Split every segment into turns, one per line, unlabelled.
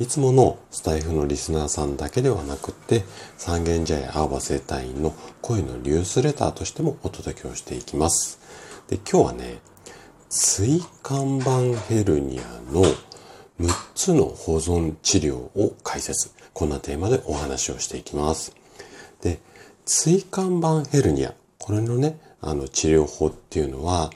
いつものスタイフのリスナーさんだけではなくって、三軒茶屋青葉生態院の声のニュースレターとしてもお届けをしていきます。で、今日はね、椎間板ヘルニアの6つの保存治療を解説。こんなテーマでお話をしていきます。で、椎間板ヘルニア。これのね、あの治療法っていうのは、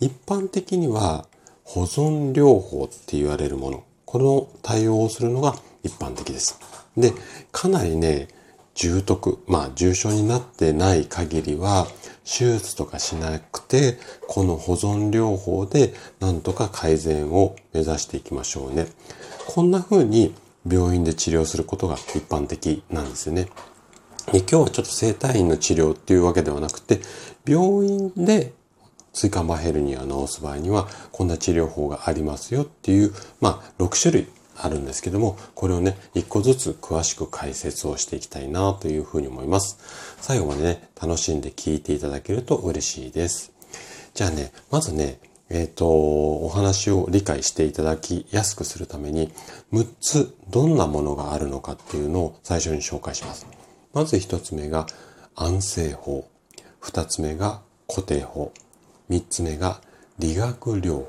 一般的には保存療法って言われるもの。この対応をするのが一般的です。で、かなりね、重篤、まあ重症になってない限りは、手術とかしなくて、この保存療法でなんとか改善を目指していきましょうね。こんな風に病院で治療することが一般的なんですよね。で今日はちょっと生体院の治療っていうわけではなくて、病院で椎間板ヘルニアを治す場合には、こんな治療法がありますよっていう、まあ、6種類あるんですけども、これをね、一個ずつ詳しく解説をしていきたいなというふうに思います。最後までね、楽しんで聞いていただけると嬉しいです。じゃあね、まずね、えっ、ー、と、お話を理解していただきやすくするために、6つどんなものがあるのかっていうのを最初に紹介します。まず1つ目が安静法。2つ目が固定法。3つ目が理学療法。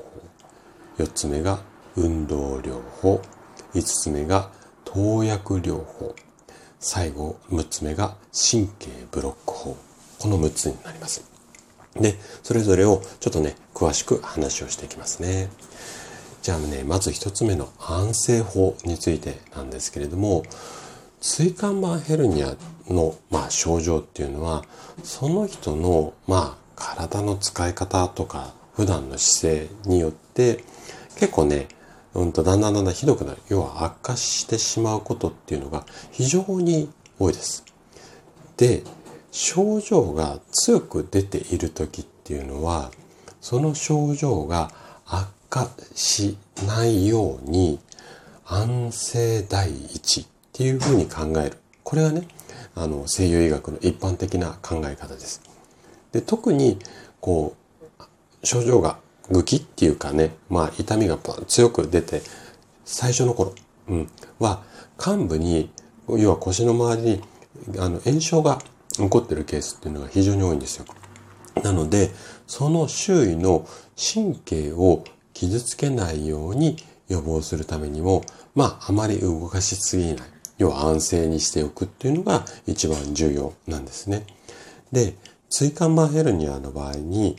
4つ目が運動療法。5つ目が投薬療法。最後、6つ目が神経ブロック法。この6つになります。で、それぞれをちょっとね、詳しく話をしていきますね。じゃあね、まず1つ目の安静法についてなんですけれども、椎間板ヘルニアの、まあ、症状っていうのは、その人の、まあ、体の使い方とか普段の姿勢によって結構ね、うんとだんだんだんだんひどくなる。要は悪化してしまうことっていうのが非常に多いです。で、症状が強く出ている時っていうのは、その症状が悪化しないように安静第一っていうふうに考える。これがね、あの西洋医学の一般的な考え方です。で特にこう症状がぐきっていうかね、まあ痛みが強く出て最初の頃、うん、は患部に要は腰の周りにあの炎症が起こってるケースっていうのが非常に多いんですよ。なのでその周囲の神経を傷つけないように予防するためにもまああまり動かしすぎない要は安静にしておくっていうのが一番重要なんですね。で椎間板ヘルニアの場合に、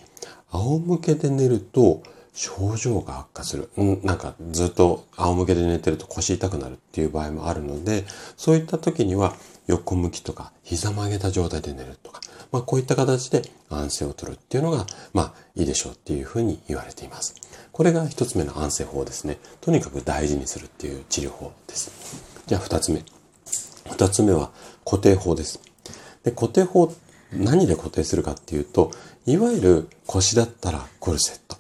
仰向けで寝ると症状が悪化する。んなんかずっと仰向けで寝てると腰痛くなるっていう場合もあるので、そういった時には横向きとか膝曲げた状態で寝るとか、まあこういった形で安静を取るっていうのが、まあいいでしょうっていうふうに言われています。これが一つ目の安静法ですね。とにかく大事にするっていう治療法です。じゃあ二つ目。二つ目は固定法です。で固定法何で固定するかっていうと、いわゆる腰だったらコルセット。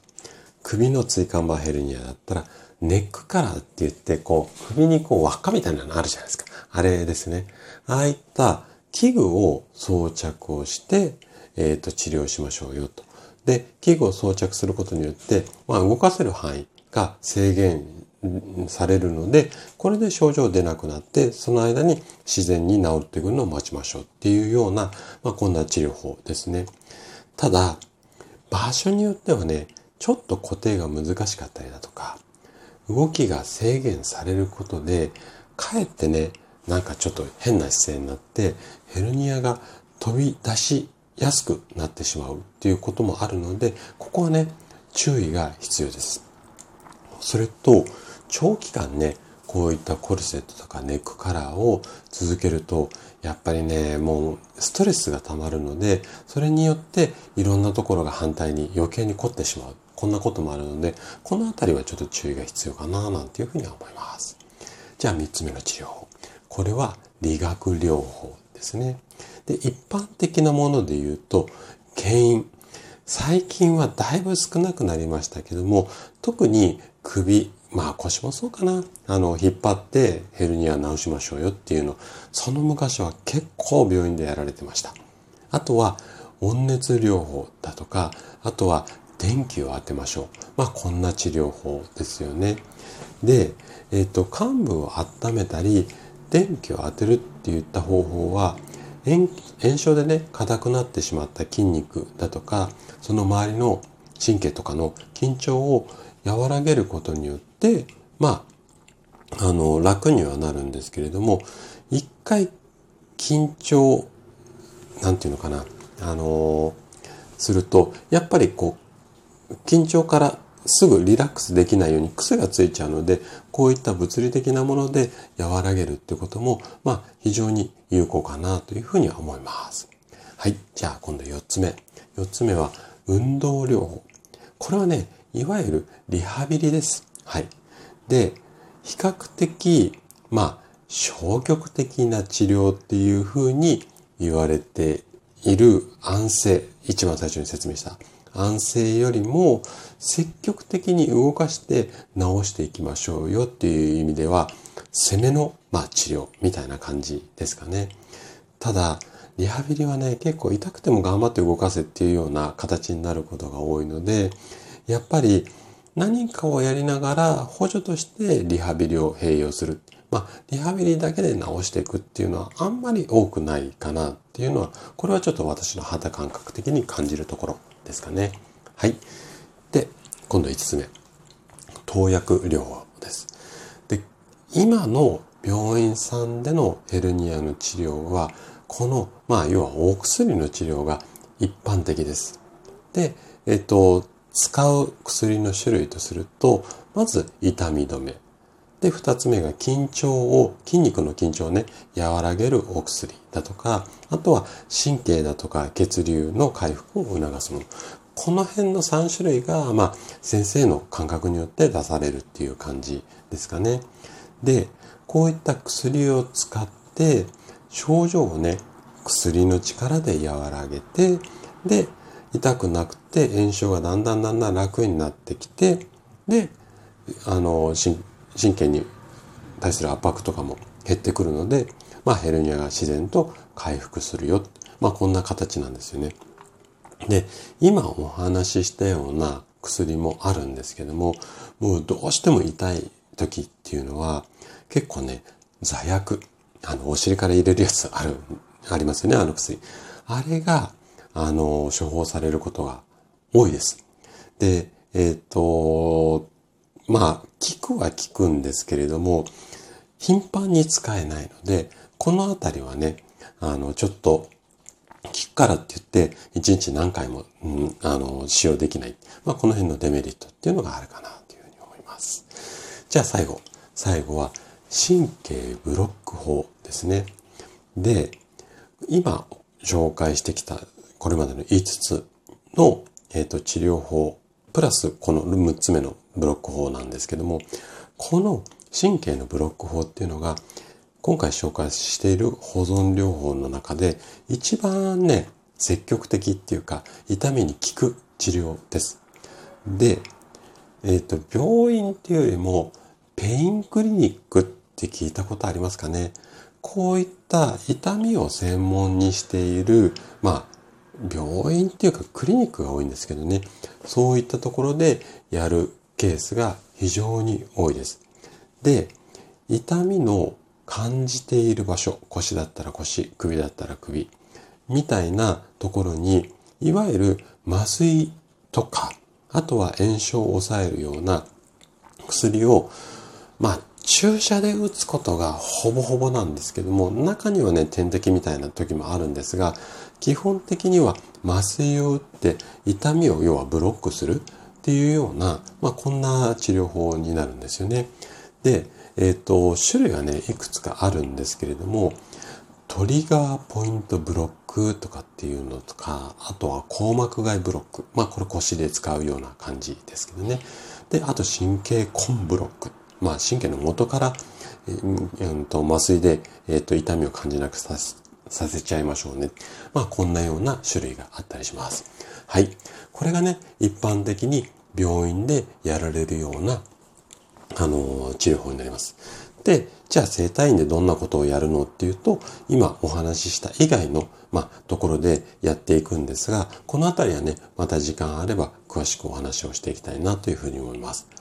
首の椎間板ヘルニアだったらネックカラーって言って、こう、首にこう輪っかみたいなのあるじゃないですか。あれですね。ああいった器具を装着をして、えっ、ー、と、治療しましょうよと。で、器具を装着することによって、まあ、動かせる範囲が制限されるので、これで症状出なくなって、その間に自然に治ってくるのを待ちましょうっていうような、まあ、こんな治療法ですね。ただ、場所によってはね、ちょっと固定が難しかったりだとか、動きが制限されることで、かえってね、なんかちょっと変な姿勢になって、ヘルニアが飛び出しやすくなってしまうっていうこともあるので、ここはね、注意が必要です。それと、長期間ね、こういったコルセットとかネックカラーを続けると、やっぱりね、もうストレスが溜まるので、それによっていろんなところが反対に余計に凝ってしまう。こんなこともあるので、このあたりはちょっと注意が必要かな、なんていうふうには思います。じゃあ3つ目の治療法。これは理学療法ですね。で、一般的なもので言うと、牽引。最近はだいぶ少なくなりましたけども、特に首、まあ腰もそうかな。あの、引っ張ってヘルニア治しましょうよっていうの。その昔は結構病院でやられてました。あとは、温熱療法だとか、あとは電気を当てましょう。まあこんな治療法ですよね。で、えっ、と、患部を温めたり、電気を当てるっていった方法は、炎症でね、硬くなってしまった筋肉だとか、その周りの神経とかの緊張を和らげることによって、まあ、あの、楽にはなるんですけれども、一回緊張、なんていうのかな、あのすると、やっぱりこう、緊張からすぐリラックスできないように癖がついちゃうので、こういった物理的なもので和らげるってことも、まあ、非常に有効かなというふうには思います。はい。じゃあ、今度4つ目。4つ目は、運動療法。これはね、いわゆるリハビリです。はい。で、比較的、まあ、消極的な治療っていうふうに言われている安静。一番最初に説明した安静よりも積極的に動かして治していきましょうよっていう意味では攻めの、まあ、治療みたいな感じですかね。ただ、リハビリはね、結構痛くても頑張って動かせっていうような形になることが多いので、やっぱり何かをやりながら補助としてリハビリを併用する。まあ、リハビリだけで治していくっていうのはあんまり多くないかなっていうのは、これはちょっと私の肌感覚的に感じるところですかね。はい。で、今度5つ目。投薬療法です。で、今の病院さんでのヘルニアの治療は、この、まあ、要はお薬の治療が一般的です。で、えっと、使う薬の種類とすると、まず痛み止め。で、二つ目が緊張を、筋肉の緊張をね、和らげるお薬だとか、あとは神経だとか血流の回復を促すもの。この辺の3種類が、まあ、先生の感覚によって出されるっていう感じですかね。で、こういった薬を使って、症状をね、薬の力で和らげて、で、痛くなくて炎症がだんだんだんだん楽になってきて、で、あの、神経に対する圧迫とかも減ってくるので、まあ、ヘルニアが自然と回復するよ。まあ、こんな形なんですよね。で、今お話ししたような薬もあるんですけども、もうどうしても痛い時っていうのは、結構ね、座薬。あの、お尻から入れるやつある、ありますよね、あの薬。あれが、あの、処方されることが多いです。で、えっ、と、まあ、効くは効くんですけれども、頻繁に使えないので、このあたりはね、あの、ちょっと、効くからって言って、一日何回も、うん、あの、使用できない。まあ、この辺のデメリットっていうのがあるかなというふうに思います。じゃあ最後。最後は、神経ブロック法ですね。で、今紹介してきたこれまでの5つの、えーと治療法プラスこの6つ目のブロック法なんですけども、この神経のブロック法っていうのが、今回紹介している保存療法の中で一番ね、積極的っていうか、痛みに効く治療です。で、えっ、ー、と、病院っていうよりも、ペインクリニックって聞いたことありますかね？こういった痛みを専門にしている、まあ、病院っていうかクリニックが多いんですけどね、そういったところでやるケースが非常に多いです。で、痛みの感じている場所、腰だったら腰、首だったら首、みたいなところに、いわゆる麻酔とか、あとは炎症を抑えるような薬を、まあ、注射で打つことがほぼほぼなんですけども、中にはね、点滴みたいな時もあるんですが、基本的には麻酔を打って痛みを要はブロックするっていうような、まあ、こんな治療法になるんですよね。で、えっ、ー、と、種類はね、いくつかあるんですけれども、トリガーポイントブロックとかっていうのとか、あとは硬膜外ブロック。まあこれ腰で使うような感じですけどね。で、あと神経コンブロック。まあ神経の元から、えー、と麻酔で、えー、と痛みを感じなくささせちゃいましょうね。まあこんなような種類があったりします。はい。これがね、一般的に病院でやられるような、あの、治療法になります。で、じゃあ生体院でどんなことをやるのっていうと、今お話しした以外の、まあ、ところでやっていくんですが、このあたりはね、また時間あれば詳しくお話をしていきたいなというふうに思います。